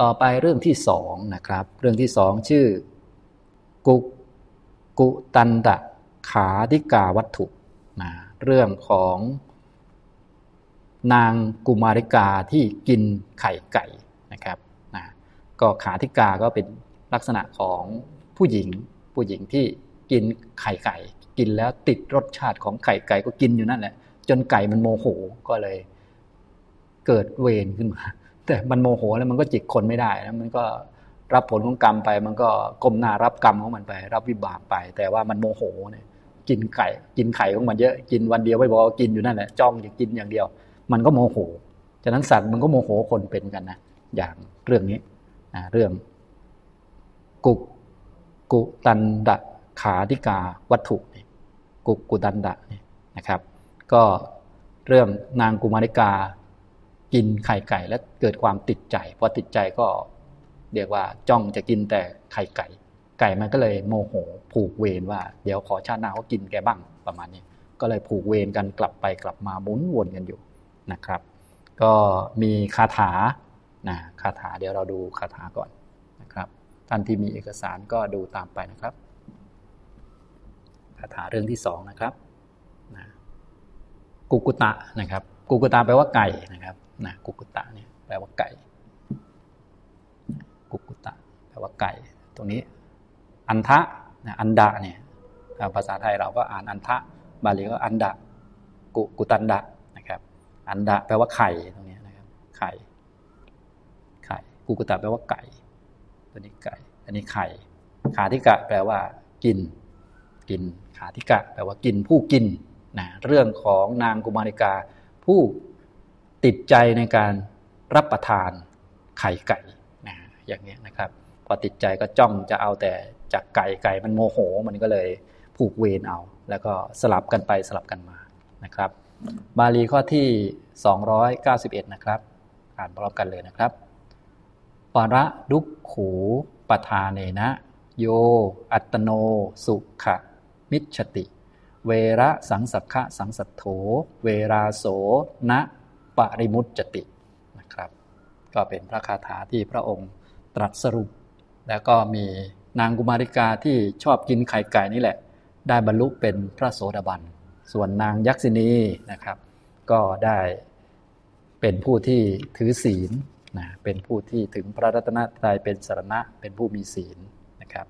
ต่อไปเรื่องที่สองนะครับ เรื่องที่สองชื่อ กุกุตันดะขาธิกาวัตถุนะเรื่องของนางกุมาริกาที่กินไข่ไก่นะครับนะก็ขาธิกาก็เป็นลักษณะของผู้หญิง ผู้หญิงที่กินไข่ไก่ กินแล้วติดรสชาติของไข่ไก่ก็กินอยู่นั่นแหละจนไก่มันโมโหก็เลย เกิดเวรขึ้นมา แต่มันโมโหแล้วมันก็จิกคนไม่ได้แล้วมันก็รับผลของกรรมไป มันก็ก้มหน้ารับกรรมของมันไป รับวิบากไป แต่ว่ามันโมโหเนี่ยกินไก่กินไข่ของมันเยอะกินวันเดียวไม่พอกินอยู่นั่นแหละจ้องจะกินอย่างเดียว มันก็โมโหฉะนั้นสัตว์มันก็โมโหคนเป็นกันนะอย่างเรื่องนี้นะเรื่อง กุกกุตันดะขาธิกาวัตถุนี่กุกุตันดะนี่นะครับ ก็เรื่องนางกุมาริกา กินไข่ไก่และเกิดความติดใจพอติดใจก็เรียกว่าจ้องจะกินแต่ไข่ไก่ ไก่มันก็เลยโมโหผูกเวรว่า เดี๋ยวขอชาติหน้าเขากินแกบ้างประมาณนี้ ก็เลยผูกเวรกันกลับไปกลับมาหมุนวนกันอยู่นะครับ ก็มีคาถานะคาถาเดี๋ยวเราดูคาถาก่อนนะครับท่านที่มีเอกสารก็ดูตามไปนะครับคาถาเรื่องที่สองนะครับนะกุกุตะนะครับ กุกุตะแปลว่าไก่นะครับ นะกุกุตะเนี่ยแปลว่าไก่ กุกุตะแปลว่าไก่ ตรงนี้ อันทะนะอันดะเนี่ยภาษาไทยเราก็อ่านอันทะบาลีก็อันดะกุกุตันดะนะครับ อันดะแปลว่าไข่ตรงนี้นะครับไข่ไข่กุกุตะแปลว่าไก่ ตัวนี้ไก่ อันนี้ไข่ ขาธิกะแปลว่า กิน กิน ขาธิกะ แปลว่ากินผู้กินนะเรื่องของนางกุมาริกาผู้ ติดใจในการรับประทานไข่ไก่นะอย่างนี้นะครับ พอติดใจก็จ้องจะเอาแต่จากไก่ไก่มันโมโห มันก็เลยผูกเวรเอา แล้วก็สลับกันไปสลับกันมานะครับ บาลีข้อที่ 291 นะครับ อ่านพร้อมกันเลยนะครับประดุกขูปทานเนนะ โย อัตโน สุขะมิชติ เวระสังสักขะสังสัทโธเวราโส นะ ปริมุตจตินะครับ ก็เป็นพระคาถาที่พระองค์ตรัสสรุป แล้วก็มีนางกุมาริกาที่ชอบกินไข่ไก่นี่แหละ ได้บรรลุเป็นพระโสดาบัน ส่วนนางยักษินีนะครับ ก็ได้เป็นผู้ที่ถือศีลนะเป็นผู้ที่ถึงพระรัตนตรัยเป็นสารณะเป็นผู้มีศีลนะครับ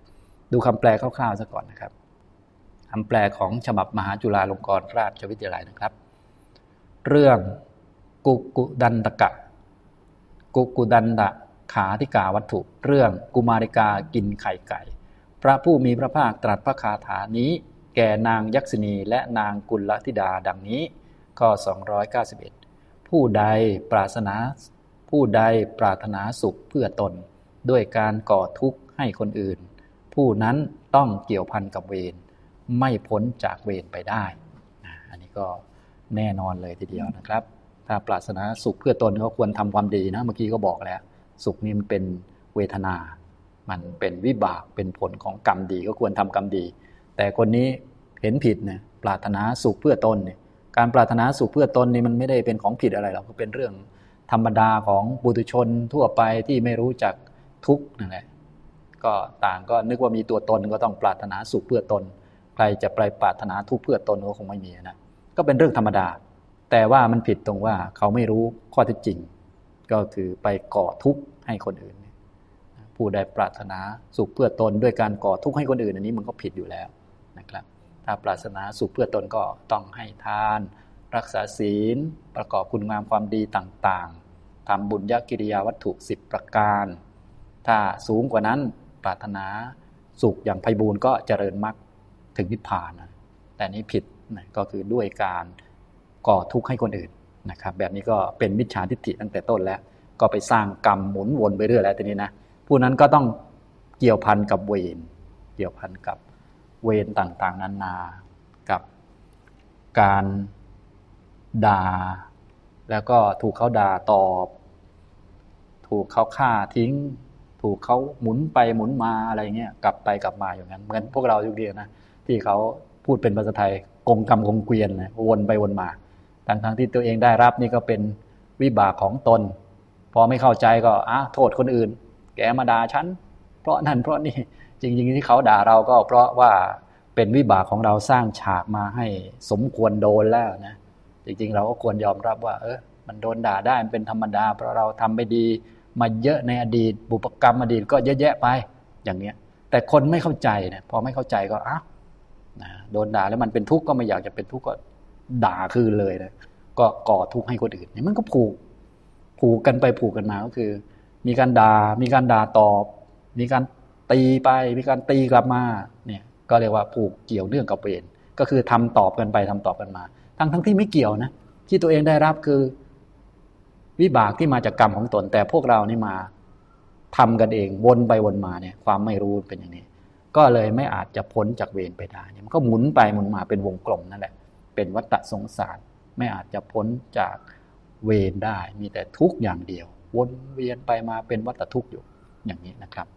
ดูคำแปลคร่าวๆซะก่อนนะครับคำแปลของฉบับมหาจุฬาลงกรณราชวิทยาลัยนะครับ เรื่อง กุกุดันตกะ กุกุดันดะขาธิกาวัตถุ เรื่องกุมาริกากินไข่ไก่ พระผู้มีพระภาคตรัสพระคาถานี้ แก่นางยักษินีและนางกุลธิดาดังนี้ข้อ291 ผู้ใดปรารถนา ผู้ใดปรารถนาสุขเพื่อตน ด้วยการก่อทุกข์ให้คนอื่น ผู้นั้นต้องเกี่ยวพันกับเวรไม่พ้นจากเวรไปได้ อันนี้ก็แน่นอนเลยทีเดียวนะครับ ถ้าปรารถนาสุขเพื่อตนก็ควรทำความดีนะ เมื่อกี้ก็บอกแล้ว สุขนี่มันเป็นเวทนา มันเป็นวิบากเป็นผลของกรรมดีก็ควรทำกรรมดี แต่คนนี้เห็นผิดเนี่ยปรารถนาสุขเพื่อตนเนี่ยการปรารถนาสุขเพื่อตนนี่มันไม่ได้เป็นของผิดอะไรหรอกก็เป็นเรื่องธรรมดาของบุตุชนทั่วไปที่ไม่รู้จักทุกข์นั่นแหละก็ต่างก็นึกว่ามีตัวตนก็ต้องปรารถนาสุขเพื่อตน ใครจะไปปรารถนาทุกข์เพื่อตนก็คงไม่มีนะก็เป็นเรื่องธรรมดา แต่ว่ามันผิดตรงว่าเขาไม่รู้ข้อเท็จจริง ก็คือไปก่อทุกข์ให้คนอื่น ผู้ใดปรารถนาสุขเพื่อตนด้วยการก่อทุกข์ให้คนอื่น อันนี้มันก็ผิดอยู่แล้วนะครับ ถ้าปรารถนาสุขเพื่อตนก็ต้องให้ทาน รักษาศีล ประกอบคุณงามความดีต่างๆทำบุญยกิริยาวัตถุสิบประการ ถ้าสูงกว่านั้นปรารถนาสุขอย่างไพบูรณ์ก็เจริญมรรคถึงนิพพานนะแต่นี้ผิดนะก็คือด้วยการ ก่อทุกข์ให้คนอื่นนะครับ แบบนี้ก็เป็นมิจฉาทิฏฐิตั้งแต่ต้นแล้ว ก็ไปสร้างกรรมหมุนวนไปเรื่อยแล้วทีนี้นะผู้นั้นก็ต้องเกี่ยวพันกับเวรเกี่ยวพันกับเวรต่างๆ นานากับการด่าแล้วก็ถูกเขาด่าตอบ ถูกเขาฆ่าทิ้ง ถูกเขาหมุนไปหมุนมาอะไรเงี้ยกลับไปกลับมาอย่างนั้น เหมือนพวกเราทุกเดียนะที่เขาพูดเป็นภาษาไทยกงกรรมกงเกวียนนะวนไปวนมา ทั้งทั้งที่ตัวเองได้รับนี่ก็เป็นวิบากของตน พอไม่เข้าใจก็อะโทษคนอื่น แกมาด่าฉัน เพราะนั่นเพราะนี่จริงๆที่เขาด่าเราก็เพราะว่าเป็นวิบากของเราสร้างฉากมาให้สมควรโดนแล้วนะจริงๆ เราก็ควรยอมรับว่า เออมันโดนด่าได้มันเป็นธรรมดา เพราะเราทำไม่ดีมาเยอะในอดีต บุปกรรมอดีตก็เยอะแยะไปอย่างเนี้ย แต่คนไม่เข้าใจนะพอไม่เข้าใจก็อ้าวโดนด่าแล้วมันเป็นทุกข์ก็ไม่อยากจะเป็นทุกข์ก็ ด่าคืนเลยนะก็ก่อทุกข์ให้คนอื่นนี่มันก็ผูกผูกกันไปผูกกันมาก็คือ มีการด่ามีการด่าตอบ มีการตีไป มีการตีกลับมาเนี่ยก็เรียกว่าผูกเกี่ยวเนื่องกับเวรก็คือทำตอบกันไปทำตอบกันมา ทั้งทั้งที่ไม่เกี่ยวนะที่ตัวเองได้รับคือ วิบากที่มาจากกรรมของตน แต่พวกเรานี่มาทำกันเองวนไปวนมาเนี่ย ความไม่รู้เป็นอย่างนี้ ก็เลยไม่อาจจะพ้นจากเวรไปได้มันก็หมุนไปหมุนมาเป็นวงกลมนั่นแหละ เป็นวัฏสงสาร ไม่อาจจะพ้นจากเวรได้ มีแต่ทุกข์อย่างเดียว วนเวียนไปมาเป็นวัฏทุกข์อยู่อย่างนี้นะครับ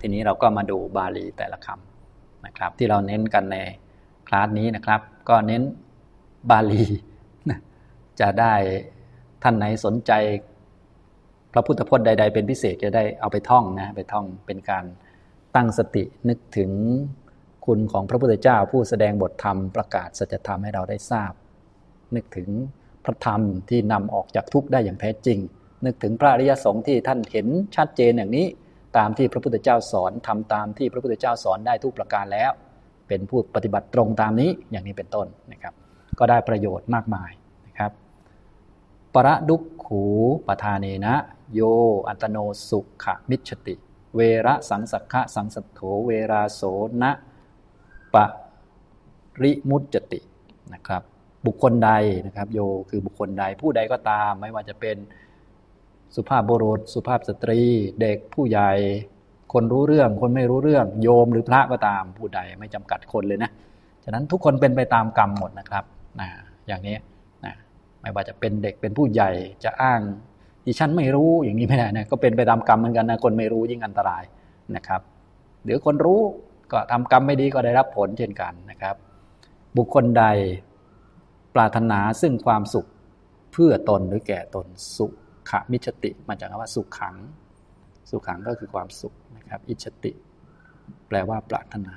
ทีนี้เราก็มาดูบาลีแต่ละคำนะครับ ที่เราเน้นกันในคลาสนี้นะครับ ก็เน้นบาลี จะได้ท่านไหนสนใจ พระพุทธพจน์ใด ๆ เป็นพิเศษจะได้เอาไปท่องนะไปท่องเป็นการตั้งสตินึกถึง คุณของพระพุทธเจ้าผู้แสดงบทธรรมประกาศสัจธรรมให้เราได้ทราบ นึกถึงพระธรรมที่นำออกจากทุกข์ได้อย่างแท้จริง นึกถึงพระอริยสงฆ์ที่ท่านเห็นชัดเจนอย่างนี้ ตามที่พระพุทธเจ้าสอนทำตามที่พระพุทธเจ้าสอนได้ทุกประการแล้ว เป็นผู้ปฏิบัติตรงตามนี้อย่างนี้เป็นต้นนะครับ ก็ได้ประโยชน์มากมายนะครับประดุกขูปทานเนนะ โย อัตโนสุขมิชติ เวระสังสักขะสังสัทโถเวราโสนะ ปริมุตจตินะครับ บุคคลใดนะครับ โยคือบุคคลใดผู้ใดก็ตาม ไม่ว่าจะเป็นสุภาพบุรุษ สุภาพสตรี เด็กผู้ใหญ่คนรู้เรื่องคนไม่รู้เรื่อง โยมหรือพระก็ตามผู้ใดไม่จำกัดคนเลยนะฉะนั้นทุกคนเป็นไปตามกรรมหมดนะครับนะอย่างนี้นะไม่ว่าจะเป็นเด็กเป็นผู้ใหญ่จะอ้างดิฉันไม่รู้อย่างนี้ไม่ได้นะก็เป็นไปตามกรรมเหมือนกันนะคนไม่รู้ยิ่งอันตรายนะครับ หรือคนรู้ ก็ทำกรรมไม่ดีก็ได้รับผลเช่นกันนะครับ บุคคลใดปรารถนาซึ่งความสุขเพื่อตนหรือแก่ตนสุขมิชติมาจากคำว่าสุขขัง สุขขังก็คือความสุขนะครับ อิชติ แปลว่าปรารถนา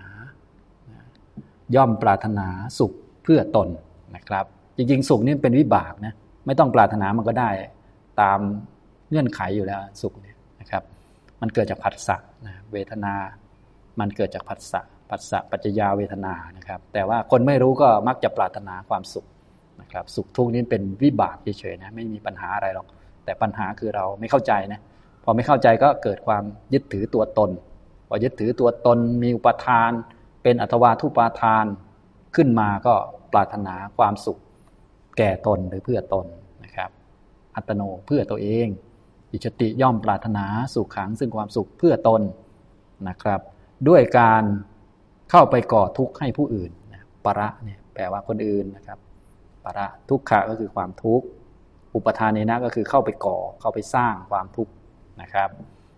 ย่อมปรารถนาสุขเพื่อตนนะครับ จริงๆ สุขนี่เป็นวิบากนะไม่ต้องปรารถนามันก็ได้ตามเงื่อนไขอยู่แล้วสุขเนี่ยนะครับ มันเกิดจากผัสสะนะเวทนา มันเกิดจากผัสสะผัสสะปัจจยาเวทนานะครับ แต่ว่าคนไม่รู้ก็มักจะปรารถนาความสุขนะครับ สุขทุกข์นี่เป็นวิบากเฉยๆนะไม่มีปัญหาอะไรหรอก แต่ปัญหาคือเราไม่เข้าใจนะพอไม่เข้าใจก็เกิดความยึดถือตัวตนพอยึดถือตัวตนมีอุปทาน เป็นอัตวาทุปาทานขึ้นมาก็ปรารถนาความสุข แก่ตนหรือเพื่อตนนะครับ อัตโนเพื่อตัวเองอิชติย่อมปรารถนาสุขขังซึ่งความสุขเพื่อตนนะครับ ด้วยการเข้าไปก่อทุกข์ให้ผู้อื่นประเนี่ยแปลว่าคนอื่นนะครับประทุกขะก็คือความทุกข์ อุปทานเนนะก็คือเข้าไปก่อเข้าไปสร้างความทุกข์นะครับ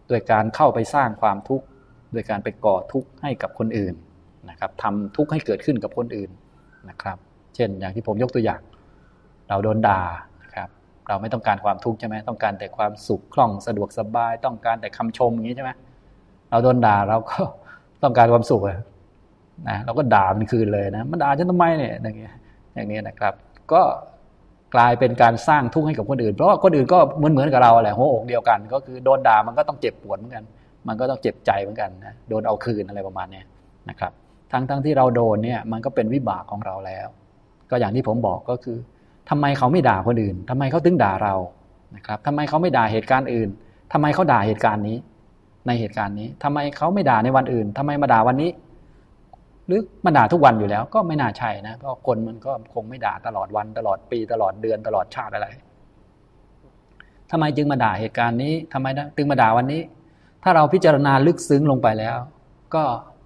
ด้วยการเข้าไปสร้างความทุกข์โดยการไปก่อทุกข์ให้กับคนอื่นนะครับทำทุกข์ให้เกิดขึ้นกับคนอื่นนะครับ เช่นอย่างที่ผมยกตัวอย่าง เราโดนด่านะครับ เราไม่ต้องการความทุกข์ใช่ไหมต้องการแต่ความสุขคล่องสะดวกสบาย ต้องการแต่คำชมอย่างนี้ใช่ไหมเราโดนด่าเราก็ ต้องการความสุขนะเราก็ด่ามันคืนเลยนะมันด่าฉันทำไมเนี่ยอย่างเงี้ยอย่างนี้นะครับ ก็กลายเป็นการสร้างทุกข์ให้กับคนอื่น เพราะว่าคนอื่นก็เหมือนเหมือนกับเราแหละหัวอกเดียวกัน ก็คือโดนด่ามันก็ต้องเจ็บปวดเหมือนกัน มันก็ต้องเจ็บใจเหมือนกันนะโดนเอาคืนอะไรประมาณนี้นะครับ ทั้งทั้งที่เราโดนเนี่ยมันก็เป็นวิบากของเราแล้ว ก็อย่างที่ผมบอกก็คือทำไมเขาไม่ด่าคนอื่นทำไมเขาถึงด่าเรานะครับทำไมเขาไม่ด่าเหตุการณ์อื่นทำไมเขาด่าเหตุการณ์นี้ ในเหตุการณ์นี้ทำไมเขาไม่ด่าในวันอื่นทำไมมาด่าวันนี้ หรือมาด่าทุกวันอยู่แล้ว ก็ไม่น่าใช่นะเพราะคนมันก็คงไม่ด่าตลอดวันตลอดปีตลอดเดือนตลอดชาติอะไรทำไมจึงมาด่าเหตุการณ์นี้ทำไมจึงมาด่าวันนี้ ถ้าเราพิจารณาลึกซึ้งลงไปแล้ว ก็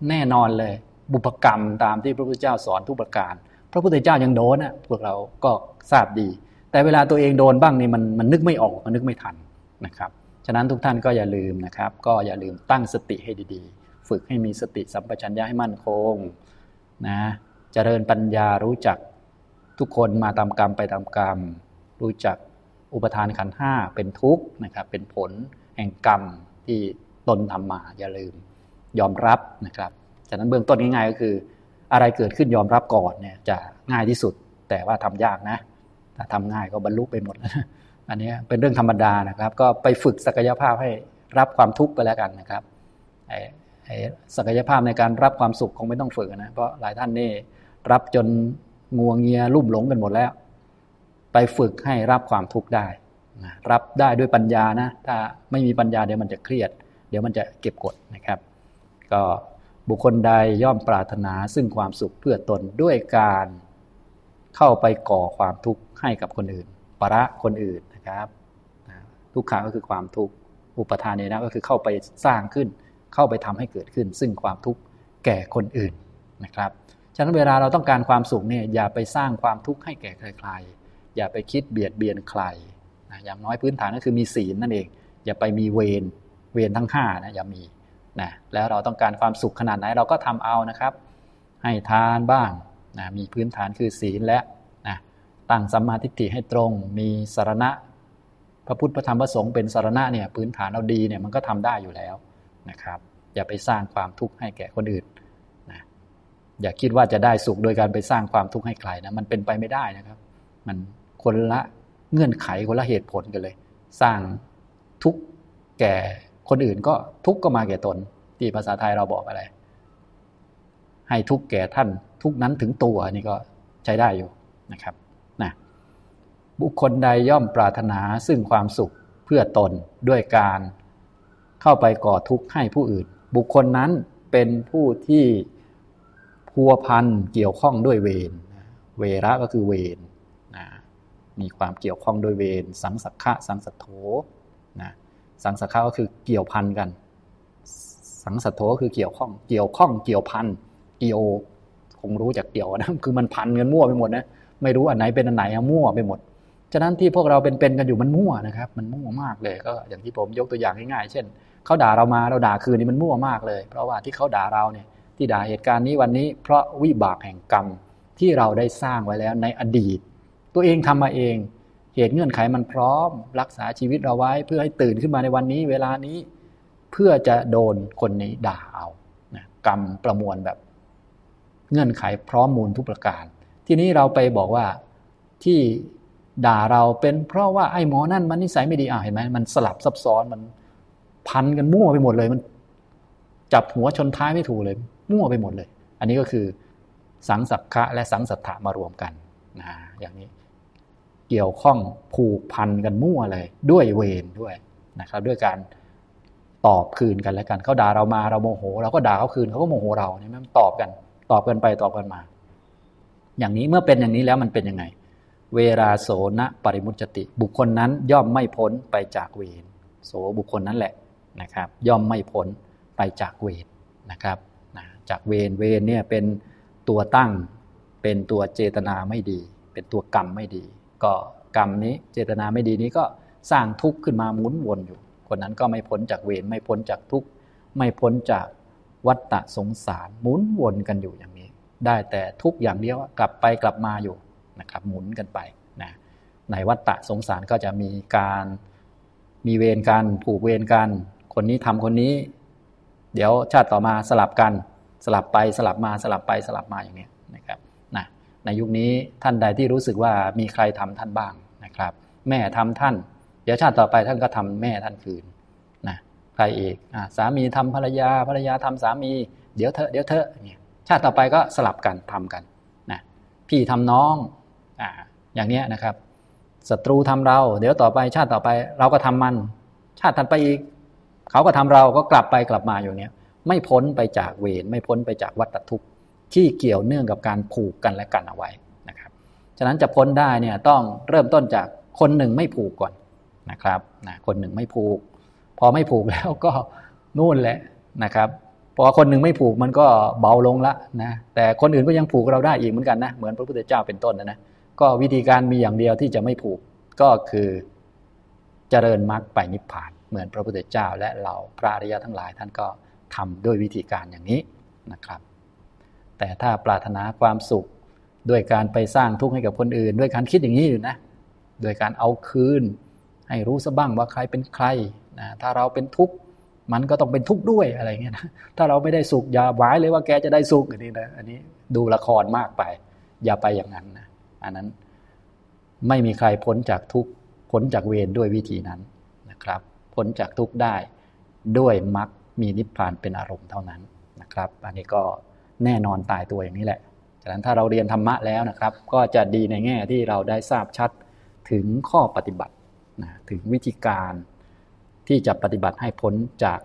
แน่นอนเลย บุพกรรมตามที่พระพุทธเจ้าสอนทุกประการ พระพุทธเจ้ายังโดนนะพวกเราก็ทราบดี แต่เวลาตัวเองโดนบ้างนี่มันมันนึกไม่ออกมันนึกไม่ทันนะครับ ฉะนั้นทุกท่านก็อย่าลืมนะครับ ก็อย่าลืมตั้งสติให้ดีๆ ฝึกให้มีสติสัมปชัญญะให้มั่นคงนะเจริญปัญญารู้จักทุกคนมาตามกรรมไปตามกรรม รู้จักอุปทานขันห้าเป็นทุกข์นะครับ เป็นผลแห่งกรรมที่ตนทำมาอย่าลืมยอมรับนะครับฉะนั้นเบื้องต้นง่ายๆก็คือ อะไรเกิดขึ้นยอมรับก่อนเนี่ยจะง่ายที่สุด แต่ว่าทำยากนะถ้าทำง่ายก็บรรลุไปหมดแล้ว อันนี้เป็นเรื่องธรรมดานะครับ ก็ไปฝึกศักยภาพให้รับความทุกข์ไปแล้วกันนะครับศักยภาพในการรับความสุขคงไม่ต้องฝึกนะเพราะหลายท่านนี่รับจนงวงเงียลุ่มหลงกันหมดแล้ว ไปฝึกให้รับความทุกข์ได้นะรับได้ด้วยปัญญานะ ถ้าไม่มีปัญญาเดี๋ยวมันจะเครียด เดี๋ยวมันจะเก็บกดนะครับ ก็บุคคลใดย่อมปรารถนาซึ่งความสุขเพื่อตนด้วยการเข้าไปก่อความทุกข์ให้กับคนอื่น ประคนอื่น ครับทุกขาก็คือความทุกข์อุปทานเนี่ยนะก็คือเข้าไปสร้างขึ้น เข้าไปทำให้เกิดขึ้น ซึ่งความทุกข์แก่คนอื่นนะครับฉะนั้นเวลาเราต้องการความสุขเนี่ยอย่าไปสร้างความทุกข์ให้แก่ใครๆอย่าไปคิดเบียดเบียนใครนะอย่างน้อยพื้นฐานก็คือมีศีลนั่นเอง อย่าไปมีเวรเวรทั้ง5นะอย่ามีนะแล้วเราต้องการความสุขขนาดไหนเราก็ทำเอานะครับ ให้ทานบ้างนะมีพื้นฐานคือศีลและนะตั้งสัมมาทิฏฐิให้ตรง มีสารณะ พระพุทธพระธรรมพระสงฆ์เป็นสารณะเนี่ยพื้นฐานเราดีเนี่ยมันก็ทำได้อยู่แล้วนะครับอย่าไปสร้างความทุกข์ให้แก่คนอื่นนะอย่าคิดว่าจะได้สุขโดยการไปสร้างความทุกข์ให้ใครนะมันเป็นไปไม่ได้นะครับ มันคนละเงื่อนไขคนละเหตุผลกันเลย สร้างทุกข์แก่คนอื่นก็ทุกข์ก็มาแก่ตน ที่ภาษาไทยเราบอกอะไร ให้ทุกข์แก่ท่านทุกนั้นถึงตัวนี่ก็ใช้ได้อยู่นะครับ บุคคลใดย่อมปรารถนาซึ่งความสุขเพื่อตนด้วยการเข้าไปก่อทุกข์ให้ผู้อื่น บุคคลนั้นเป็นผู้ที่พัวพันเกี่ยวข้องด้วยเวรเวระก็คือเวรนะมีความเกี่ยวข้องด้วยเวรสังสักขะสังสัทโธนะสังสักขะก็คือเกี่ยวพันกัน สังสัทโธก็คือเกี่ยวข้องเกี่ยวข้องเกี่ยวพันเกี่ยวคงรู้จากเกี่ยวนะคือมันพันกันมั่วไปหมดนะไม่รู้อันไหนเป็นอันไหนมั่วไปหมด ฉะนั้นที่พวกเราเป็นๆกันอยู่มันมั่วนะครับ มันมั่วมากเลย ก็อย่างที่ผมยกตัวอย่างง่ายๆ เช่นเขาด่าเรามาเราด่าคืนนี่มันมั่วมากเลย เพราะว่าที่เขาด่าเราเนี่ยที่ด่าเหตุการณ์นี้วันนี้ เพราะวิบากแห่งกรรมที่เราได้สร้างไว้แล้วในอดีต ตัวเองทำมาเอง เหตุเงื่อนไขมันพร้อม รักษาชีวิตเราไว้ เพื่อให้ตื่นขึ้นมาในวันนี้ เวลานี้เพื่อจะโดนคนนี้ด่าเอานะกรรมประมวลแบบ เงื่อนไขพร้อมมูลทุกประการ ทีนี้เราไปบอกว่าที่ ด่าเราเป็นเพราะว่าไอ้หมอนั่นมันนิสัยไม่ดีอ่าเห็นไหมมันสลับซับซ้อนมันพันกันมั่วไปหมดเลยมัน จับหัวชนท้ายไม่ถูกเลย มั่วไปหมดเลย อันนี้ก็คือสังสักขะและสังสัทธะมารวมกันนะอย่างนี้เกี่ยวข้องผูกพันกันมั่วเลย ด้วยเวรด้วยนะครับ ด้วยการตอบคืนกันแล้วกันเขาด่าเรามาเราโมโหเราก็ด่าเขาคืนเขาก็โมโหเราเนี่ยมันตอบกัน ตอบกันไปตอบกันมา อย่างนี้เมื่อเป็นอย่างนี้แล้วมันเป็นยังไง เวราโสนปริมุจติ บุคคลนั้นย่อมไม่พ้นไปจากเวรโสบุคคลนั้นแหละนะครับ ย่อมไม่พ้นไปจากเวรนะครับจากเวรเวรเนี่ยเป็นตัวตั้งเป็นตัวเจตนาไม่ดี เป็นตัวกรรมไม่ดี ก็กรรมนี้เจตนาไม่ดีนี้ก็สร้างทุกข์ขึ้นมาหมุนวนอยู่ คนนั้นก็ไม่พ้นจากเวรไม่พ้นจากทุกข์ไม่พ้นจากวัฏฏะสงสารหมุนวนกันอยู่อย่างนี้ ได้แต่ทุกข์อย่างเดียวกลับไปกลับมาอยู่ นะครับหมุนกันไปนะในวัฏฏะสงสารก็จะมีการมีเวรกันผูกเวรกัน คนนี้ทำคนนี้ เดี๋ยวชาติต่อมาสลับกัน สลับไปสลับมาสลับไปสลับมาอย่างนี้นะครับนะในยุคนี้ท่านใดที่รู้สึกว่ามีใครทำท่านบ้างนะครับ แม่ทำท่าน เดี๋ยวชาติต่อไปท่านก็ทำแม่ท่านคืนนะใครอีกอสามีทำภรรยาภรรยาทำสามี เดี๋ยวเธอเดี๋ยวเธอเนี่ยชาติต่อไปก็สลับกันทำกันนะพี่ทำน้อง อ่าอย่างนี้นะครับศัตรูทำเรา เดี๋ยวต่อไปชาติต่อไป เราก็ทำมัน ชาติถัดไปอีก เขาก็ทำเราก็กลับไปกลับมาอยู่เนี้ยไม่พ้นไปจากเวรไม่พ้นไปจากวัฏทุกข์ที่เกี่ยวเนื่องกับการผูกกันและกันเอาไว้นะครับฉะนั้นจะพ้นได้เนี่ยต้องเริ่มต้นจากคนหนึ่งไม่ผูกก่อนนะครับนะคนหนึ่งไม่ผูก พอไม่ผูกแล้วก็นู่นแหละนะครับพอคนหนึ่งไม่ผูกมันก็เบาลงละนะแต่คนอื่นก็ยังผูกเราได้อีกเหมือนกันนะเหมือนพระพุทธเจ้าเป็นต้นนะนะ ก็วิธีการมีอย่างเดียวที่จะไม่ผูกก็คือเจริญมรรคไปนิพพาน เหมือนพระพุทธเจ้าและเราพระอริยทั้งหลายท่านก็ทำด้วยวิธีการอย่างนี้นะครับ แต่ถ้าปรารถนาความสุขด้วยการไปสร้างทุกข์ให้กับคนอื่น ด้วยการคิดอย่างนี้อยู่นะโดยการเอาคืน ให้รู้ซะบ้างว่าใครเป็นใครนะถ้าเราเป็นทุกข์มันก็ต้องเป็นทุกข์ด้วยอะไรเงี้ยนะถ้าเราไม่ได้สุขอย่าหวายเลยว่าแกจะได้สุขอันนี้นะอันนี้ดูละครมากไป อย่าไปอย่างนั้นนะ อันนั้นไม่มีใครพ้นจากทุกข์พ้นจากเวรด้วยวิธีนั้นนะครับ พ้นจากทุกข์ได้ด้วยมรรคมีนิพพานเป็นอารมณ์เท่านั้นนะครับ อันนี้ก็แน่นอนตายตัวอย่างนี้แหละฉะนั้นถ้าเราเรียนธรรมะแล้วนะครับ ก็จะดีในแง่ที่เราได้ทราบชัดถึงข้อปฏิบัตินะถึงวิธีการที่จะปฏิบัติให้พ้นจาก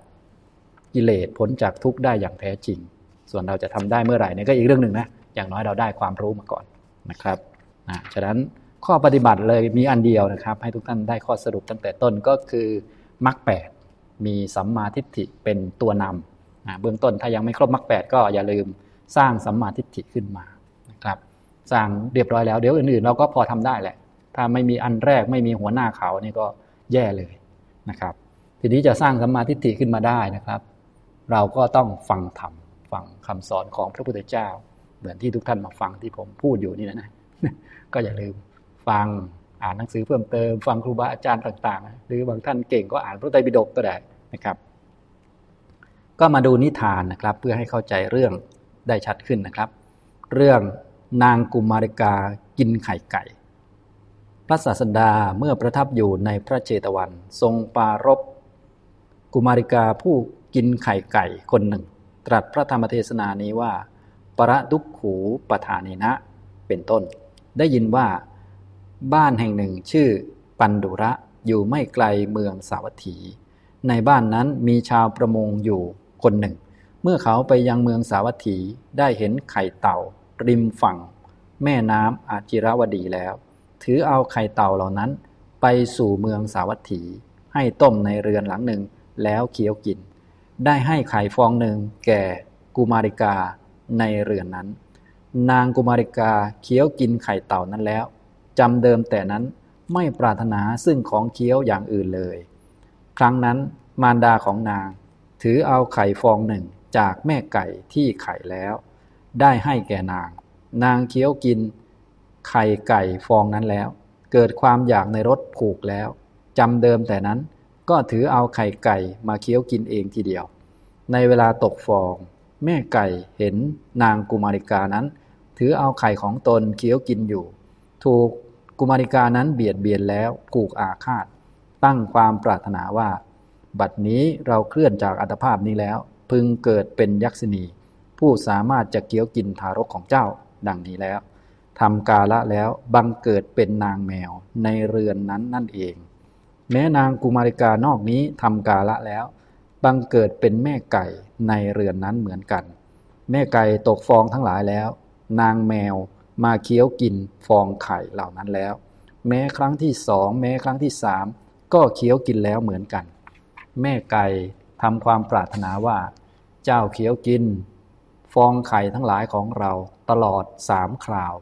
กิเลสพ้นจากทุกข์ได้อย่างแท้จริง ส่วนเราจะทำได้เมื่อไหร่นี่ก็อีกเรื่องหนึ่งนะอย่างน้อยเราได้ความรู้มาก่อนนะครับ นะฉะนั้นข้อปฏิบัติเลยมีอันเดียวนะครับ ให้ทุกท่านได้ข้อสรุปตั้งแต่ต้นก็คือมรรคแปดมีสัมมาทิฏฐิเป็นตัวนำนะเบื้องต้นถ้ายังไม่ครบมรรคแปดก็อย่าลืมสร้างสัมมาทิฏฐิขึ้นมานะครับ สร้างเรียบร้อยแล้วเดี๋ยวอื่นๆ เราก็พอทำได้แหละ ถ้าไม่มีอันแรกไม่มีหัวหน้าเขานี่ก็แย่เลยนะครับ ทีนี้จะสร้างสัมมาทิฏฐิขึ้นมาได้นะครับ เราก็ต้องฟังธรรมฟังคำสอนของพระพุทธเจ้า เหมือนที่ทุกท่านมาฟังที่ผมพูดอยู่นี่นะนะ ก็อย่าลืมฟังอ่านหนังสือเพิ่มเติม ฟังครูบาอาจารย์ต่างๆ หรือบางท่านเก่งก็อ่านพระไตรปิฎกก็ได้นะครับ ก็มาดูนิทานนะครับเพื่อให้เข้าใจเรื่องได้ชัดขึ้นนะครับ เรื่องนางกุมาริกากินไข่ไก่ พระศาสดาเมื่อประทับอยู่ในพระเจตวัน ทรงปารบกุมาริกาผู้กินไข่ไก่คนหนึ่ง ตรัสพระธรรมเทศนานี้ว่า ประดุกขูปทานินะเป็นต้น ได้ยินว่า บ้านแห่งหนึ่งชื่อปันดุระอยู่ไม่ไกลเมืองสาวัตถี ในบ้านนั้นมีชาวประมงอยู่คนหนึ่ง เมื่อเขาไปยังเมืองสาวัตถีได้เห็นไข่เต่า ริมฝั่ง แม่น้ำอาจิรวดีแล้ว ถือเอาไข่เต่าเหล่านั้น ไปสู่เมืองสาวัตถี ให้ต้มในเรือนหลังหนึ่งแล้วเคี้ยวกิน ได้ให้ไข่ฟองหนึ่งแก่กุมาริกาในเรือนนั้น นางกุมาริกาเคี้ยวกินไข่เต่านั้นแล้วจำเดิมแต่นั้นไม่ปรารถนาซึ่งของเคี้ยวอย่างอื่นเลย ครั้งนั้นมารดาของนาง ถือเอาไข่ฟองหนึ่งจากแม่ไก่ที่ไข่แล้ว ได้ให้แก่นาง นางเคี้ยวกิน ไข่ไก่ฟองนั้นแล้ว เกิดความอยากในรสผูกแล้วจำเดิมแต่นั้นก็ถือเอาไข่ไก่มาเคี้ยวกินเองทีเดียว ในเวลาตกฟอง แม่ไก่เห็นนางกุมาริกานั้น ถือเอาไข่ของตนเคี้ยวกินอยู่ ถูกกุมาริกานั้นเบียดเบียนแล้วผูกอาฆาต ตั้งความปรารถนาว่า บัดนี้เราเคลื่อนจากอัตภาพนี้แล้ว พึงเกิดเป็นยักษินีผู้สามารถจะเกี้ยวกินทารกของเจ้าดังนี้แล้วทำกาละแล้วบังเกิดเป็นนางแมวในเรือนนั้นนั่นเอง แม้นางกุมาริกานอกนี้ทำกาละแล้ว บังเกิดเป็นแม่ไก่ในเรือนนั้นเหมือนกัน แม่ไก่ตกฟองทั้งหลายแล้ว นางแมวมาเคี้ยวกินฟองไข่เหล่านั้นแล้ว แม้ครั้งที่สองแม้ครั้งที่สามก็เคี้ยวกินแล้วเหมือนกัน แม่ไก่ทำความปรารถนาว่า เจ้าเคี้ยวกิน ฟองไข่ทั้งหลายของเราตลอดสามคราว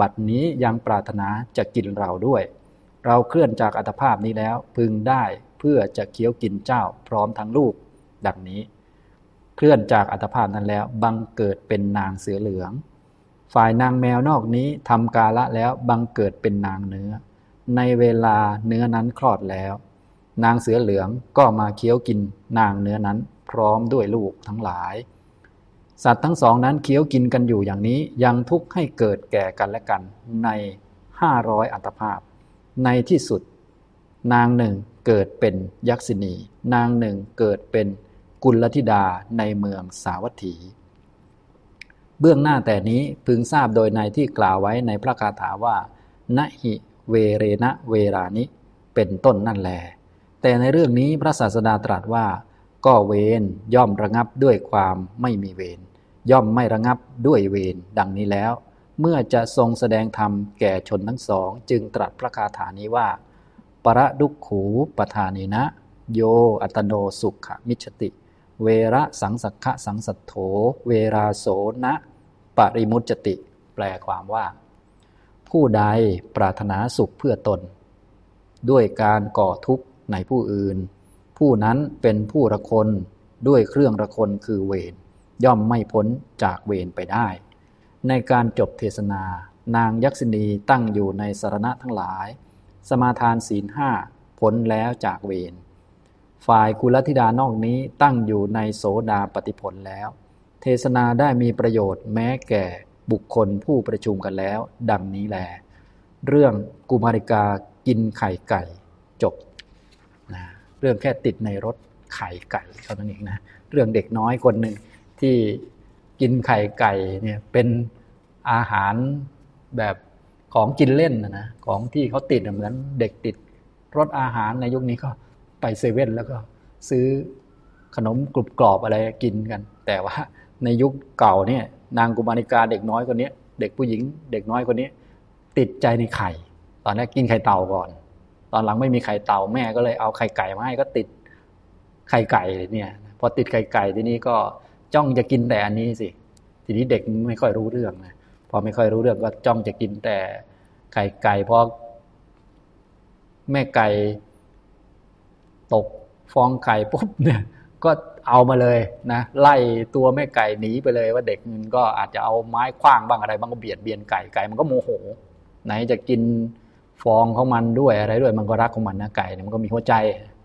บัดนี้ยังปรารถนาจะกินเราด้วย เราเคลื่อนจากอัตภาพนี้แล้วพึงได้เพื่อจะเคี้ยวกินเจ้าพร้อมทั้งลูก ดังนี้ เคลื่อนจากอัตภาพนั้นแล้วบังเกิดเป็นนางเสือเหลือง ฝ่ายนางแมวนอกนี้ทำกาละแล้วบังเกิดเป็นนางเนื้อ ในเวลาเนื้อนั้นคลอดแล้ว นางเสือเหลืองก็มาเคี้ยวกินนางเนื้อนั้นพร้อมด้วยลูกทั้งหลาย สัตว์ทั้งสองนั้นเคี้ยวกินกันอยู่อย่างนี้ยังทุกข์ให้เกิดแก่กันและกันในห้าร้อยอัตภาพ ในที่สุด นางหนึ่งเกิดเป็นยักษินีนางหนึ่งเกิดเป็นกุลธิดาในเมืองสาวัตถี เบื้องหน้าแต่นี้พึงทราบโดยในที่กล่าวไว้ในพระคาถาว่านหิเวเรนะเวรานิ เป็นต้นนั่นแล แต่ในเรื่องนี้พระศาสดาตรัสว่า ก็เวรย่อมระงับด้วยความไม่มีเวรย่อมไม่ระงับด้วยเวรดังนี้แล้ว เมื่อจะทรงแสดงธรรมแก่ชนทั้งสอง จึงตรัสพระคาถานี้ว่า ประดุขูปทานินะ โยอัตโนสุขมิชติ เวระสังสักขะสังสัทโธ เวราโสนะ ปริมุตจติ แปลความว่า ผู้ใดปรารถนาสุขเพื่อตน ด้วยการก่อทุกข์ในผู้อื่น ผู้นั้นเป็นผู้ระคนด้วยเครื่องระคนคือเวรย่อมไม่พ้นจากเวรไปได้ ในการจบเทศนา นางยักษินีตั้งอยู่ในสารณะทั้งหลาย สมาทานศีลห้าพ้นแล้วจากเวรฝ่ายกุลธิดานอกนี้ตั้งอยู่ในโสดาปฏิผลแล้ว เทศนาได้มีประโยชน์แม้แก่บุคคลผู้ประชุมกันแล้ว ดังนี้แล เรื่องกุมาริกากินไข่ไก่จบนะเรื่องแค่ติดในรถไข่ไก่เท่านั้นเองนะเรื่องเด็กน้อยคนหนึ่งที่กินไข่ไก่เนี่ยเป็นอาหารแบบของกินเล่นนะนะของที่เขาติดเหมือนเด็กติดรสอาหารในยุคนี้ก็ไปเซเว่นแล้วก็ซื้อขนมกรุบกรอบอะไรกินกัน แต่ว่า ในยุคเก่าเนี่ยนางกุมาริกาเด็กน้อยคนนี้เด็กผู้หญิง เด็กน้อยคนนี้ ติดใจในไข่ ตอนแรกกินไข่เต่าก่อน ตอนหลังไม่มีไข่เต่าแม่ก็เลยเอาไข่ไก่มาให้ก็ติดไข่ไก่เนี่ยพอติดไข่ไก่ทีนี้ก็จ้องจะกินแต่อันนี้สิ ทีนี้เด็กไม่ค่อยรู้เรื่องนะพอไม่ค่อยรู้เรื่องก็จ้องจะกินแต่ไข่ไก่พอแม่ไก่ตกฟองไข่ปุ๊บเนี่ยก็ เอามาเลยนะไล่ตัวแม่ไก่หนีไปเลยว่าเด็กมันก็อาจจะเอาไม้คว้างบ้างอะไรบ้างก็เบียดเบียนไก่ไก่มันก็โมโห ไหนจะกินฟองของมันด้วยอะไรด้วยมันก็รักของมันนะไก่เนี่ยมันก็มีหัวใจ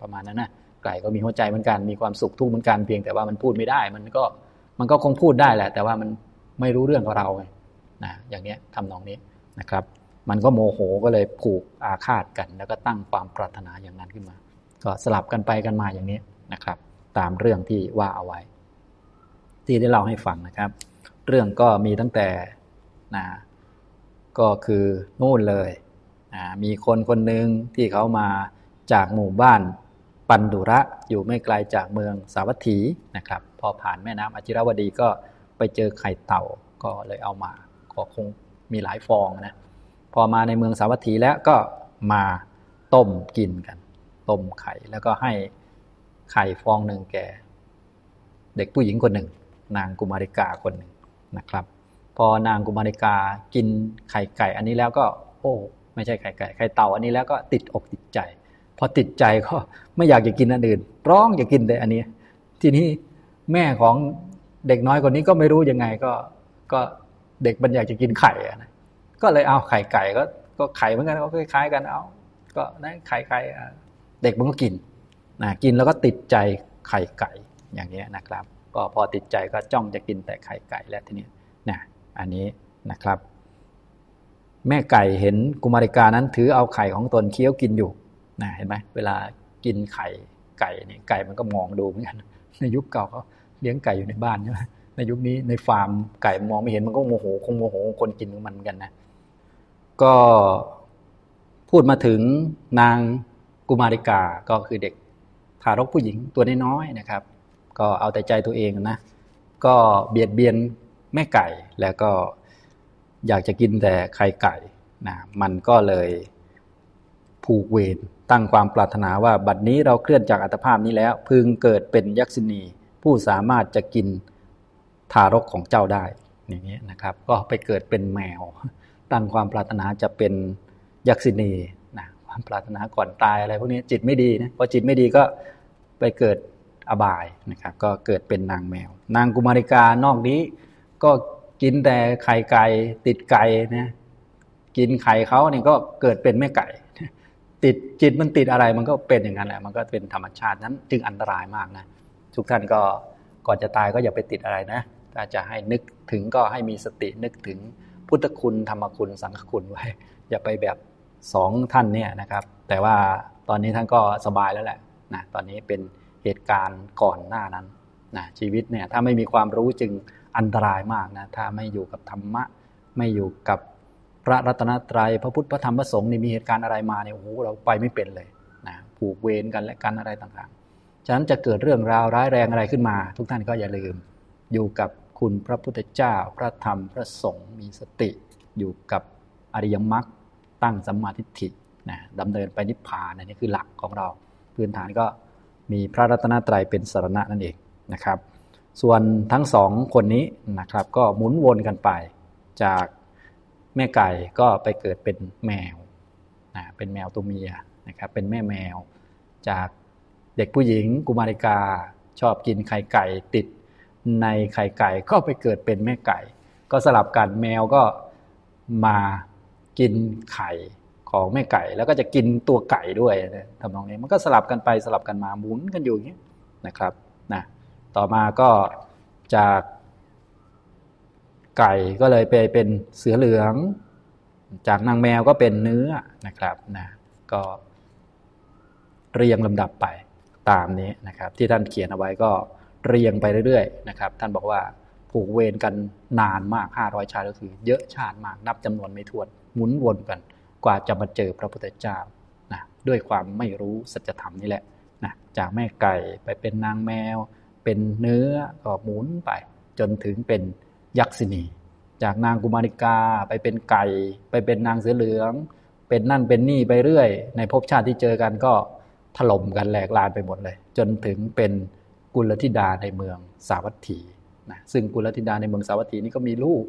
ประมาณนั้นนะไก่ก็มีหัวใจเหมือนกันมีความสุขทุกข์เหมือนกันเพียงแต่ว่ามันพูดไม่ได้ มันก็มันก็คงพูดได้แหละ แต่ว่ามันไม่รู้เรื่องของเราไงนะอย่างเนี้ยทำนองนี้นะครับ มันก็โมโหก็เลยผูกอาฆาตกัน แล้วก็ตั้งความปรารถนาอย่างนั้นขึ้นมา ก็สลับกันไปกันมาอย่างนี้นะครับ ตามเรื่องที่ว่าเอาไว้ ที่ได้เล่าให้ฟังนะครับ เรื่องก็มีตั้งแต่นะก็คือนู่นเลยนะมีคนคนหนึ่งที่เขามาจากหมู่บ้านปันดุระอยู่ไม่ไกลจากเมืองสาวัตถีนะครับ พอผ่านแม่น้ำอจิรวดีก็ไปเจอไข่เต่าก็เลยเอามาก็คงมีหลายฟองนะพอมาในเมืองสาวัตถีแล้วก็มาต้มกินกัน ต้มไข่แล้วก็ให้ ไข่ฟองหนึ่งแก่ เด็กผู้หญิงคนหนึ่ง นางกุมาริกาคนหนึ่งนะครับ พอนางกุมาริกากินไข่ไก่ อันนี้แล้วก็ โอ้ไม่ใช่ไข่ไก่ไข่เต่าอันนี้แล้วก็ติดอกติดใจ พอติดใจก็ไม่อยากจะกินอันอื่น ร้องอยากกินแต่อันนี้ ทีนี้แม่ของเด็กน้อยคนนี้ก็ไม่รู้ยังไงก็ก็เด็กมันอยากจะกินไข่นะก็เลยเอาไข่ไก่ก็ก็ไข่เหมือนกันก็คล้ายๆกันเอา ก็นะไข่ไข่เด็กมันก็กิน นะกินแล้วก็ติดใจไข่ไก่อย่างนี้นะครับ ก็พอติดใจก็จ้องจะกินแต่ไข่ไก่แล้วทีนี้นะอันนี้นะครับ แม่ไก่เห็นกุมาริกานั้นถือเอาไข่ของตนเคี้ยวกินอยู่นะเห็นไหมเวลากินไข่ไก่เนี่ยไก่มันก็มองดูเหมือนกันในยุคเก่าเขาเลี้ยงไก่อยู่ในบ้านใช่ไหมในยุคนี้ในฟาร์มไก่มองไม่เห็นมันก็โมโหคงโมโหคนกินของมันกันนะก็พูดมาถึงนางกุมาริกาก็คือเด็ก ทารกผู้หญิงตัวน้อยๆนะครับ ก็เอาแต่ใจตัวเองนะก็เบียดเบียนแม่ไก่แล้วก็อยากจะกินแต่ไข่ไก่นะมันก็เลยผูกเวรตั้งความปรารถนาว่าบัดนี้เราเคลื่อนจากอัตภาพนี้แล้ว พึงเกิดเป็นยักษินีผู้สามารถจะกินทารกของเจ้าได้อย่างนี้นะครับ ก็ไปเกิดเป็นแมว ตั้งความปรารถนาจะเป็นยักษินีนะความปรารถนาก่อนตายอะไรพวกนี้จิตไม่ดีนะพอจิตไม่ดีก็ ไปเกิดอบายนะครับ ก็เกิดเป็นนางแมว นางกุมาริกานอกนี้ ก็กินแต่ไข่ไก่ติดไก่นะกินไข่เขาเนี่ยก็เกิดเป็นแม่ไก่ ติดจิตมันติดอะไรมันก็เป็นอย่างนั้นแหละ มันก็เป็นธรรมชาตินั้นจึงอันตรายมากนะทุกท่านก็ก่อนจะตายก็อย่าไปติดอะไรนะถ้าจะให้นึกถึงก็ให้มีสตินึกถึงพุทธคุณธรรมคุณสังฆคุณไว้ อย่าไปแบบสองท่านเนี่ยนะครับ แต่ว่าตอนนี้ท่านก็สบายแล้วแหละ นะตอนนี้เป็นเหตุการณ์ก่อนหน้านั้นนะชีวิตเนี่ยถ้าไม่มีความรู้จึงอันตรายมากนะถ้าไม่อยู่กับธรรมะ ไม่อยู่กับพระรัตนตรยัยพระพุทธพระธรรมพระสงฆ์นี่มีเหตุการณ์อะไรมาเนี่ยโอ้โหเราไปไม่เป็นเลยนะผูกเวรกันและกันอะไรต่างๆ ฉะนั้นจะเกิดเรื่องราวร้ายแรงอะไรขึ้นมา ทุกท่านก็อย่าลืม อยู่กับคุณพระพุทธเจ้า พระธรรมพระสงฆ์มีสติ อยู่กับอริยมรรคตั้งสัมมาทิฏฐินะดำเนินไปนิพพานนี่คือหลักของเรา พื้นฐานก็มีพระรัตนตรัยเป็นสารณะนั่นเองนะครับ ส่วนทั้งสองคนนี้นะครับ ก็หมุนวนกันไป จากแม่ไก่ก็ไปเกิดเป็นแมวนะเป็นแมวตัวเมียนะครับ เป็นแม่แมว จากเด็กผู้หญิงกุมาริกาชอบกินไข่ไก่ติดในไข่ไก่ก็ไปเกิดเป็นแม่ไก่ ก็สลับกันแมวก็มากินไข่ ของแม่ไก่ แล้วก็จะกินตัวไก่ด้วยนะทำนองนี้มันก็สลับกันไปสลับกันมาหมุนกันอยู่อย่างนี้นะครับนะต่อมาก็จากไก่ก็เลยไปเป็นเสือเหลือง จากนางแมวก็เป็นเนื้อนะครับนะก็เรียงลำดับไปตามนี้นะครับ ที่ท่านเขียนเอาไว้ก็เรียงไปเรื่อยๆนะครับ ท่านบอกว่าผูกเวรกันนานมาก 500 ชาติก็คือ เยอะชาติมากนับจำนวนไม่ถ้วนหมุนวนกัน กว่าจะมาเจอพระพุทธเจ้านะด้วยความไม่รู้สัจธรรมนี่แหละนะจากแม่ไก่ไปเป็นนางแมว เป็นเนื้อก็หมุนไป จนถึงเป็นยักษินีจากนางกุมาริกาไปเป็นไก่ ไปเป็นนางเสือเหลือง เป็นนั่นเป็นนี่ไปเรื่อย ในภพชาติที่เจอกันก็ถล่มกันแหลกลานไปหมดเลย จนถึงเป็นกุลธิดาในเมืองสาวัตถีนะซึ่งกุลธิดาในเมืองสาวัตถีนี่ก็มีลูก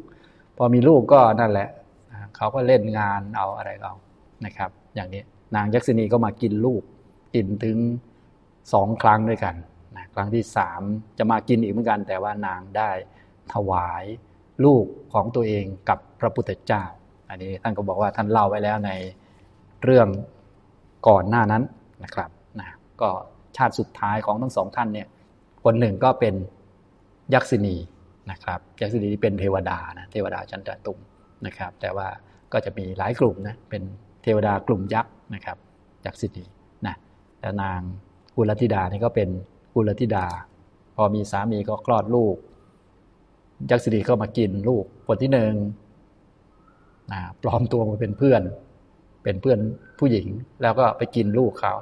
พอมีลูกก็นั่นแหละ เขาก็เล่นงานเอาอะไรเอานะครับ อย่างนี้นางยักษินีก็มากินลูก กินถึงสองครั้งด้วยกันนะครั้งที่สามจะมากินอีกเหมือนกัน แต่ว่านางได้ถวายลูกของตัวเองกับพระพุทธเจ้า อันนี้ท่านก็บอกว่าท่านเล่าไว้แล้วในเรื่องก่อนหน้านั้นนะครับนะก็ชาติสุดท้ายของทั้งสองท่านเนี่ยคนหนึ่งก็เป็นยักษินีนะครับยักษินีที่เป็นเทวดานะเทวดาจันทตุม นะครับ แต่ว่าก็จะมีหลายกลุ่มนะเป็นเทวดากลุ่มยักษ์นะครับยักษินีนะแต่นางกุลธิดานี่ก็เป็นกุลธิดา พอมีสามีก็คลอดลูก ยักษินีก็มากินลูกคนที่หนึ่งนะปลอมตัวมาเป็นเพื่อน เป็นเพื่อนผู้หญิง แล้วก็ไปกินลูกเขา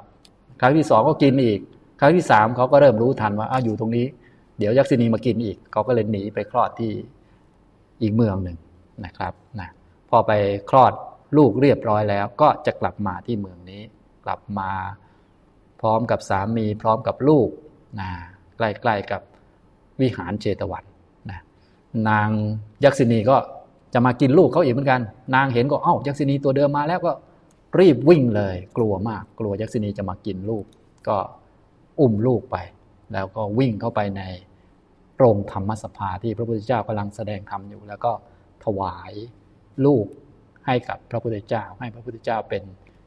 ครั้งที่สองก็กินอีก ครั้งที่สามเขาก็เริ่มรู้ทันว่าอ้าวอยู่ตรงนี้ เดี๋ยวยักษินีมากินอีกเขาก็เลยหนีไปคลอดที่อีกเมืองหนึ่ง นะครับนะพอไปคลอดลูกเรียบร้อยแล้ว ก็จะกลับมาที่เมืองนี้ กลับมาพร้อมกับสามีพร้อมกับลูกนะใกล้ๆกับวิหารเจตวันนะนางยักษินีก็จะมากินลูกเขาอีกเหมือนกัน นางเห็นก็เอ้ายักษินีตัวเดิมมาแล้วก็รีบวิ่งเลย กลัวมาก กลัวยักษินีจะมากินลูก ก็อุ้มลูกไป แล้วก็วิ่งเข้าไปในโรงธรรมสภาที่พระพุทธเจ้ากำลังแสดงธรรมอยู่ แล้วก็ ถวายลูกให้กับพระพุทธเจ้า ให้พระพุทธเจ้าเป็น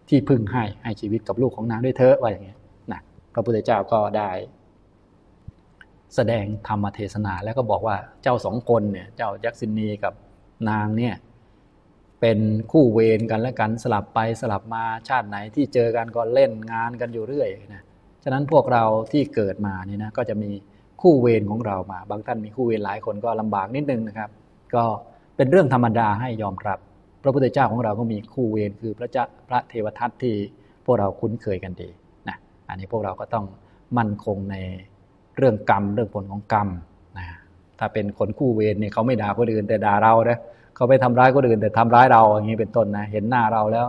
ที่พึ่งให้ให้ชีวิตกับลูกของนางด้วยเถอะว่าอย่างเงี้ยนะพระพุทธเจ้าก็ได้แสดงธรรมเทศนาแล้วก็บอกว่าเจ้าสองคนเนี่ยเจ้ายักษินีกับนางเนี่ยเป็นคู่เวรกันและกันสลับไปสลับมาชาติไหนที่เจอกันก็เล่นงานกันอยู่เรื่อยนะฉะนั้นพวกเราที่เกิดมาเนี่ยนะก็จะมีคู่เวรของเรามา บางท่านมีคู่เวรหลายคนก็ลำบากนิดนึงนะครับ ก็ เป็นเรื่องธรรมดาให้ยอมรับ พระพุทธเจ้าของเราก็มีคู่เวรคือพระเจ้าพระเทวทัตที่พวกเราคุ้นเคยกันดีนะอันนี้พวกเราก็ต้องมั่นคงในเรื่องกรรมเรื่องผลของกรรมนะถ้าเป็นคนคู่เวรเนี่ยเขาไม่ด่าคนอื่นแต่ด่าเรานะเขาไปทำร้ายคนอื่นแต่ทำร้ายเราอย่างนี้เป็นต้นนะเห็นหน้าเราแล้ว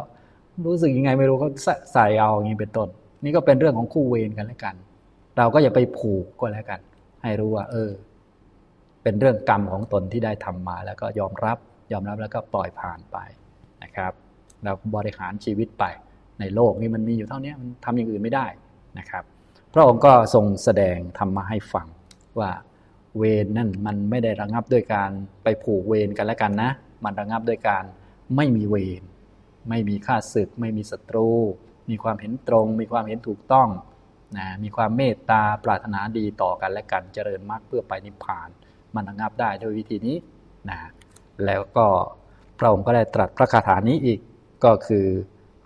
รู้สึกยังไงไม่รู้เขาใส่เอาอย่างนี้เป็นต้น นี่ก็เป็นเรื่องของคู่เวรกันแล้วกัน เราก็อย่าไปผูกก็แล้วกัน ให้รู้ว่า เออ เป็นเรื่องกรรมของตนที่ได้ทำมา แล้วก็ยอมรับยอมรับแล้วก็ปล่อยผ่านไปนะครับเราบริหารชีวิตไปในโลกนี้มันมีอยู่เท่านี้มันทำอย่างอื่นไม่ได้นะครับพระองค์ก็ทรงแสดงธรรมาให้ฟังว่าเวรนั่นมันไม่ได้ระงับด้วยการไปผูกเวรกันแล้วกันนะ มันระงับด้วยการไม่มีเวรไม่มีข้าศึก ไม่มีศัตรู มีความเห็นตรง มีความเห็นถูกต้องนะมีความเมตตาปรารถนาดีต่อกันและกันเจริญมรรคเพื่อไปนิพพาน มันระงับได้ด้วยวิธีนี้นะแล้วก็พระองค์ก็ได้ตรัสพระคาถานี้อีกก็คือ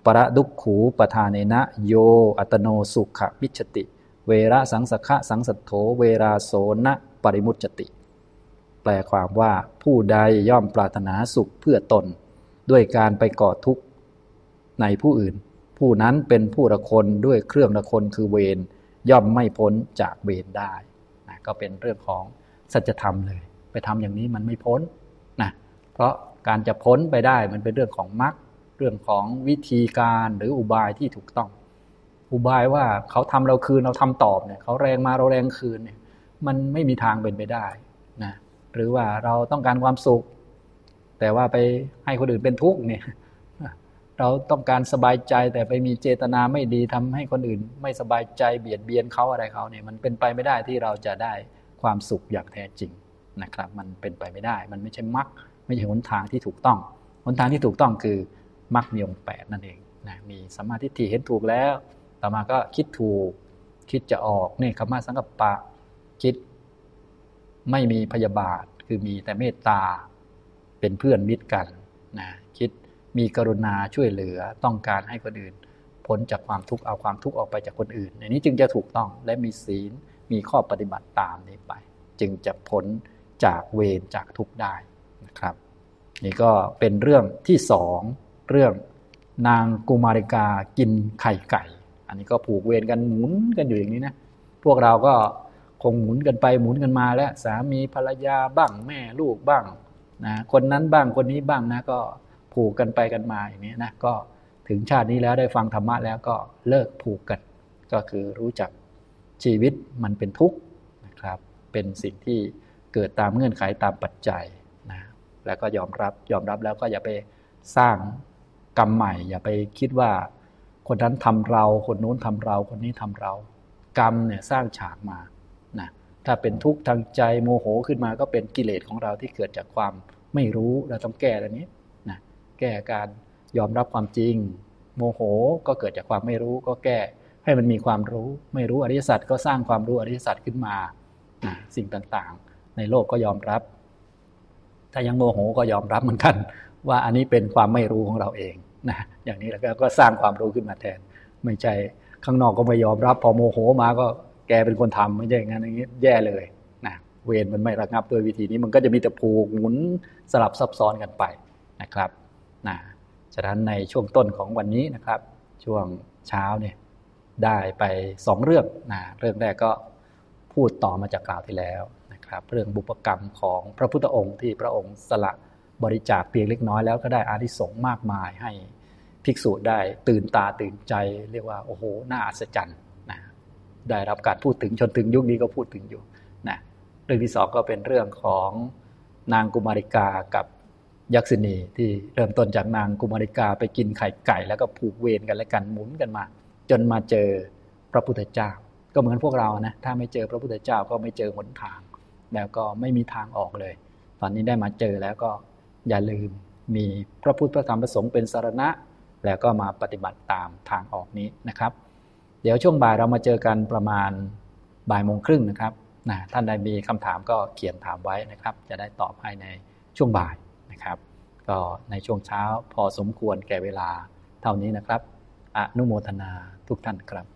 ประดุกขูปทานเนนะโยอัตโนสุขมิชติ เวระสังสขะสังสัทโธเวราโสนะปริมุจติ แปลความว่าผู้ใดย่อมปรารถนาสุขเพื่อตน ด้วยการไปก่อทุกข์ในผู้อื่น ผู้นั้นเป็นผู้ละคนด้วยเครื่องละคนคือเวรย่อมไม่พ้นจากเวรได้นะก็เป็นเรื่องของ สัจธรรมเลย ไปทำอย่างนี้มันไม่พ้นนะเพราะการจะพ้นไปได้มันเป็นเรื่องของมรรคเรื่องของวิธีการหรืออุบายที่ถูกต้อง อุบายว่าเขาทำเราคืนเราทำตอบเนี่ยเขาแรงมาเราแรงคืนเนี่ยมันไม่มีทางเป็นไปได้นะหรือว่าเราต้องการความสุข แต่ว่าไปให้คนอื่นเป็นทุกข์เนี่ยเราต้องการสบายใจแต่ไปมีเจตนาไม่ดีทำให้คนอื่น ไม่สบายใจเบียดเบียนเขาอะไรเขาเนี่ยมันเป็นไปไม่ได้ที่เราจะได้ ความสุขอย่างแท้จริงนะครับ มันเป็นไปไม่ได้ มันไม่ใช่มรรคไม่ใช่หนทางที่ถูกต้องหนทางที่ถูกต้องคือมรรคมีองค์แปดนั่นเองนะมีสัมมาทิฏฐิเห็นถูกแล้ว ต่อมาก็คิดถูก คิดจะออกเนี่คำว่าสังกัปปะ คิดไม่มีพยาบาท คือมีแต่เมตตาเป็นเพื่อนมิตรกันนะคิดมีกรุณาช่วยเหลือต้องการให้คนอื่นพ้นจากความทุกข์เอาความทุกข์ออกไปจากคนอื่นในนี้จึงจะถูกต้องและมีศีล มีข้อปฏิบัติตามนี้ไป จึงจะพ้นจากเวรจากทุกข์ได้นะครับ นี่ก็เป็นเรื่องที่สองเรื่องนางกุมาริกากินไข่ไก่ อันนี้ก็ผูกเวรกันหมุนกันอยู่อย่างนี้นะพวกเราก็คงหมุนกันไปหมุนกันมาแล้วสามีภรรยาบ้างแม่ลูกบ้างนะคนนั้นบ้างคนนี้บ้างนะก็ผูกกันไปกันมาอย่างนี้นะก็ถึงชาตินี้แล้วได้ฟังธรรมะแล้วก็เลิกผูกกัน ก็คือรู้จัก ชีวิตมันเป็นทุกข์นะครับ เป็นสิ่งที่เกิดตามเงื่อนไขตามปัจจัยนะแล้วก็ยอมรับยอมรับแล้วก็อย่าไปสร้างกรรมใหม่ อย่าไปคิดว่า คนนั้นทำเรา คนนู้นทำเรา คนนี้ทำเรา กรรมเนี่ยสร้างฉากมานะถ้าเป็นทุกข์ทางใจโมโหขึ้นมาก็เป็นกิเลสของเราที่เกิดจากความไม่รู้เราต้องแก้อันนี้นะแก้การยอมรับความจริง โมโหก็เกิดจากความไม่รู้ก็แก้ ให้มันมีความรู้ ไม่รู้อริยสัจก็สร้างความรู้อริยสัจขึ้นมา สิ่งต่างๆ ในโลกก็ยอมรับ ถ้ายังโมโหก็ยอมรับเหมือนกัน ว่าอันนี้เป็นความไม่รู้ของเราเองนะอย่างนี้แล้วก็สร้างความรู้ขึ้นมาแทน ไม่ใช่ข้างนอกก็ไม่ยอมรับ พอโมโหมาก็แกเป็นคนทำไม่ใช่อย่างนั้นอย่างนี้แย่เลยนะเวรมันไม่ระงับด้วยวิธีนี้มันก็จะมีแต่ผูกหมุนสลับซับซ้อนกันไปนะครับนะฉะนั้นในช่วงต้นของวันนี้นะครับ ช่วงเช้าเนี่ย ได้ไปสองเรื่องนะเรื่องแรกก็พูดต่อมาจากกล่าวที่แล้วนะครับ เรื่องบุปกรรมของพระพุทธองค์ที่พระองค์สละบริจาคเพียงเล็กน้อยแล้วก็ได้อานิสงส์มากมายให้ภิกษุได้ตื่นตาตื่นใจ เรียกว่าโอ้โหน่าอัศจรรย์นะได้รับการพูดถึงจนถึงยุคนี้ก็พูดถึงอยู่นะเรื่องที่สองก็เป็นเรื่องของนางกุมาริกากับยักษินีที่เริ่มต้นจากนางกุมาริกาไปกินไข่ไก่ แล้วก็ผูกเวรกันและกันหมุนกันมา จนมาเจอพระพุทธเจ้า ก็เหมือนพวกเรานะถ้าไม่เจอพระพุทธเจ้าก็ไม่เจอหนทาง แล้วก็ไม่มีทางออกเลย ตอนนี้ได้มาเจอแล้วก็อย่าลืมมีพระพุทธพระธรรมพระสงฆ์เป็นสารณะ แล้วก็มาปฏิบัติตามทางออกนี้นะครับ เดี๋ยวช่วงบ่ายเรามาเจอกันประมาณบ่ายโมงครึ่งนะครับนะท่านใดมีคำถามก็เขียนถามไว้นะครับ จะได้ตอบให้ในช่วงบ่ายนะครับ ก็ในช่วงเช้าพอสมควรแก่เวลาเท่านี้นะครับ อนุโมทนาทุกท่านครับ